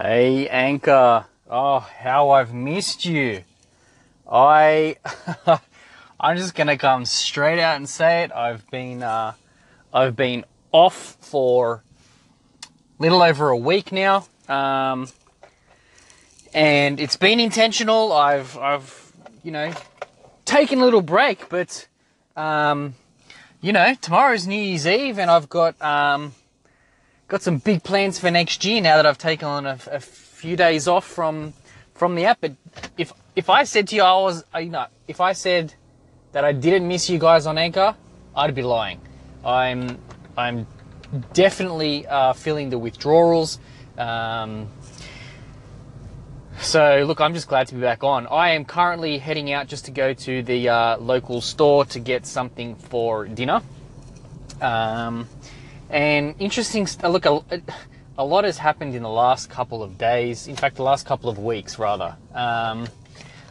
Hey Anchor. Oh, how I've missed you. I I'm just gonna come straight out and say it. I've been uh, I've been off for a little over a week now, um, and it's been intentional. I've I've you know taken a little break, but um, you know tomorrow's New Year's Eve, and I've got um, got some big plans for next year now that I've taken on a, a few days off from from the app. But if if I said to you I was, you know, if I said that I didn't miss you guys on Anchor, I'd be lying. I'm I'm definitely uh, feeling the withdrawals. Um, so look, I'm just glad to be back on. I am currently heading out just to go to the uh, local store to get something for dinner. Um, and interesting, uh, look, a, a, lot has happened in the last couple of days. In fact, the last couple of weeks, rather. Um,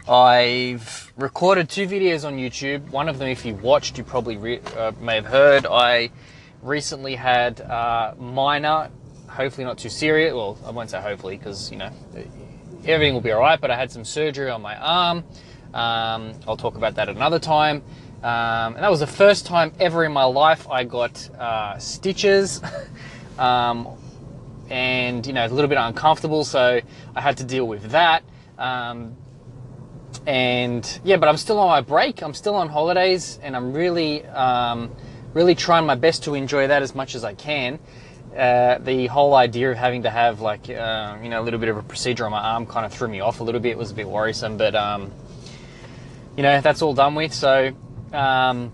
I've recorded two videos on YouTube. One of them, if you watched, you probably re- uh, may have heard. I recently had uh, minor, hopefully not too serious. Well, I won't say hopefully because you know everything will be all right. But I had some surgery on my arm. Um, I'll talk about that another time. Um, and that was the first time ever in my life I got uh, stitches. um, and, you know, a little bit uncomfortable, so I had to deal with that. Um, and yeah, but I'm still on my break. I'm still on holidays, and I'm really, um, really trying my best to enjoy that as much as I can. Uh, the whole idea of having to have like uh, you know a little bit of a procedure on my arm kind of threw me off a little bit. It was a bit worrisome, but um, you know that's all done with. So um,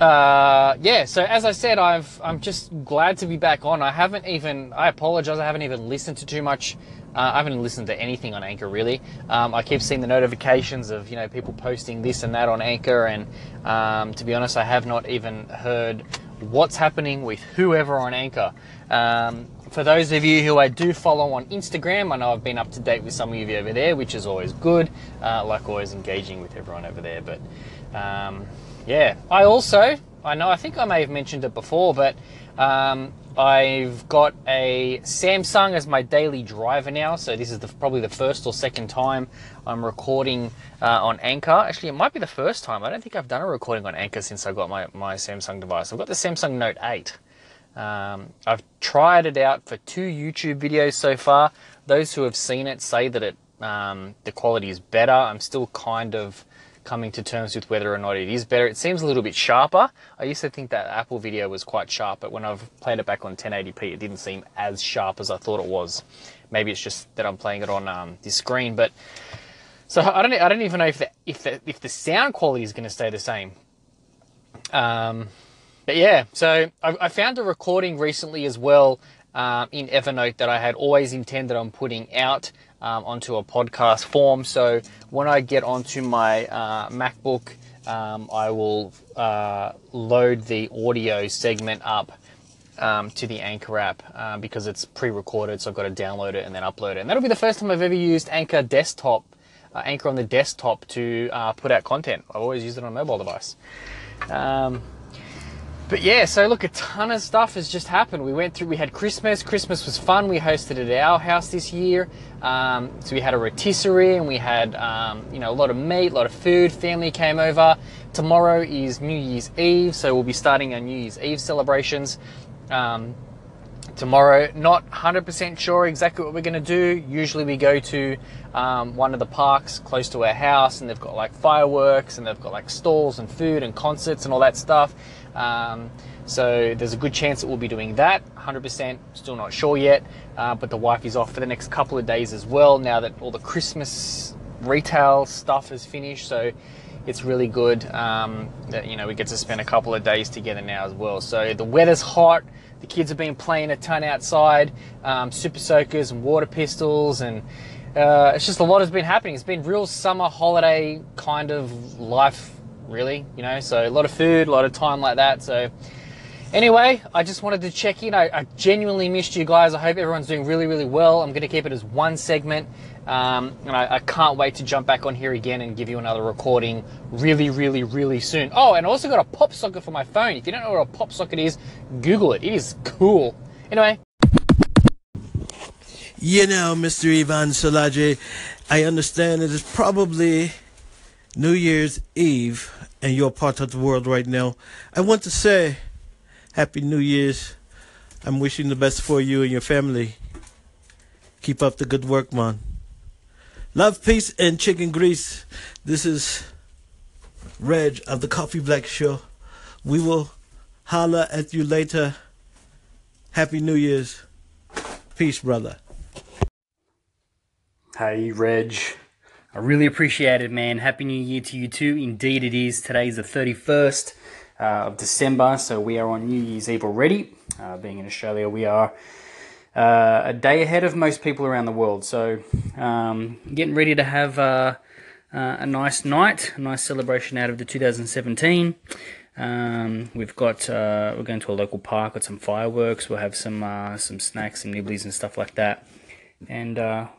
uh, yeah, so as I said, I've I'm just glad to be back on. I haven't even I apologize. I haven't even listened to too much. Uh, I haven't listened to anything on Anchor really. Um, I keep seeing the notifications of you know people posting this and that on Anchor, and um, to be honest, I have not even heard what's happening with whoever on Anchor. Um, for those of you who I do follow on Instagram, I know I've been up to date with some of you over there, which is always good. Uh, like always, engaging with everyone over there. But um, yeah, I also, I know, I think I may have mentioned it before, but um, I've got a Samsung as my daily driver now. So this is the, probably the first or second time I'm recording uh, on Anchor. Actually, it might be the first time. I don't think I've done a recording on Anchor since I got my, my Samsung device. I've got the Samsung Note 8. Um, I've tried it out for two YouTube videos so far. Those who have seen it say that it um, the quality is better. I'm still kind of coming to terms with whether or not it is better. It seems a little bit sharper. I used to think that Apple video was quite sharp, but when I've played it back on 1080p, it didn't seem as sharp as I thought it was. Maybe it's just that I'm playing it on um, this screen, but so I don't I don't even know if the if the, if the sound quality is going to stay the same. Um, but yeah, so I, I found a recording recently as well um, in Evernote that I had always intended on putting out um, onto a podcast form. So when I get onto my uh, MacBook, um, I will uh, load the audio segment up um, to the Anchor app uh, because it's pre-recorded. So I've got to download it and then upload it. And that'll be the first time I've ever used Anchor desktop, uh, Anchor on the desktop to uh, put out content. I've always used it on a mobile device. Um, but yeah, so look, a ton of stuff has just happened. We went through, we had Christmas. Christmas was fun. We hosted at our house this year. Um, so we had a rotisserie and we had, um, you know, a lot of meat, a lot of food. Family came over. Tomorrow is New Year's Eve, so we'll be starting our New Year's Eve celebrations. Um, tomorrow. Not 100% sure exactly what we're going to do. Usually we go to um, one of the parks close to our house and they've got like fireworks and they've got like stalls and food and concerts and all that stuff. Um, so there's a good chance that we'll be doing that. 100%, still not sure yet. Uh, but the wife is off for the next couple of days as well now that all the Christmas retail stuff is finished. So it's really good um, that you know we get to spend a couple of days together now as well. So the weather's hot. The kids have been playing a ton outside, um, super soakers and water pistols, and uh, it's just a lot has been happening. It's been real summer holiday kind of life really, you know. So a lot of food, a lot of time like that. So anyway, I just wanted to check in. I, I genuinely missed you guys. I hope everyone's doing really, really well. I'm going to keep it as one segment. Um, and I, I, can't wait to jump back on here again and give you another recording really, really, really soon. Oh, and I also got a pop socket for my phone. If you don't know what a pop socket is, Google it. It is cool. Anyway, You know, Mr. Ivan Solaje, I understand it is probably New Year's Eve and you're part of the world right now. I want to say Happy New Year's. I'm wishing the best for you and your family. Keep up the good work, man. Love, peace, and chicken grease. This is Reg of the Coffee Black Show. We will holla at you later. Happy New Year's. Peace, brother. Hey, Reg. I really appreciate it, man. Happy New Year to you too. Indeed, it is. Today is the 31st uh, of December, so we are on New Year's Eve already. Uh, being in Australia, we are uh, a day ahead of most people around the world. So, um, getting ready to have uh, uh, a nice night, a nice celebration out of the 2017. Um, we've got uh, we're going to a local park, got some fireworks. We'll have some some snacks, some nibblies, and stuff like that and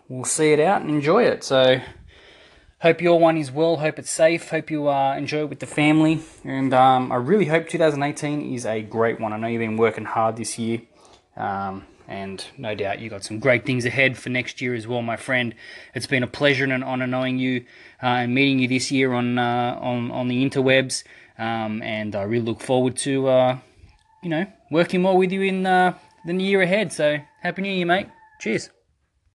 we'll see it out and enjoy it. So, hope your one is well. Hope it's safe. Hope you uh, enjoy it with the family. And um, I really hope 2018 is a great one. I know you've been working hard this year. Um, and no doubt you got some great things ahead for next year as well, my friend. It's been a pleasure and an honor knowing you uh, and meeting you this year on uh, on on the interwebs. Um, and I really look forward to uh, you know working more with you in uh, the year ahead. So happy New Year, mate. Cheers.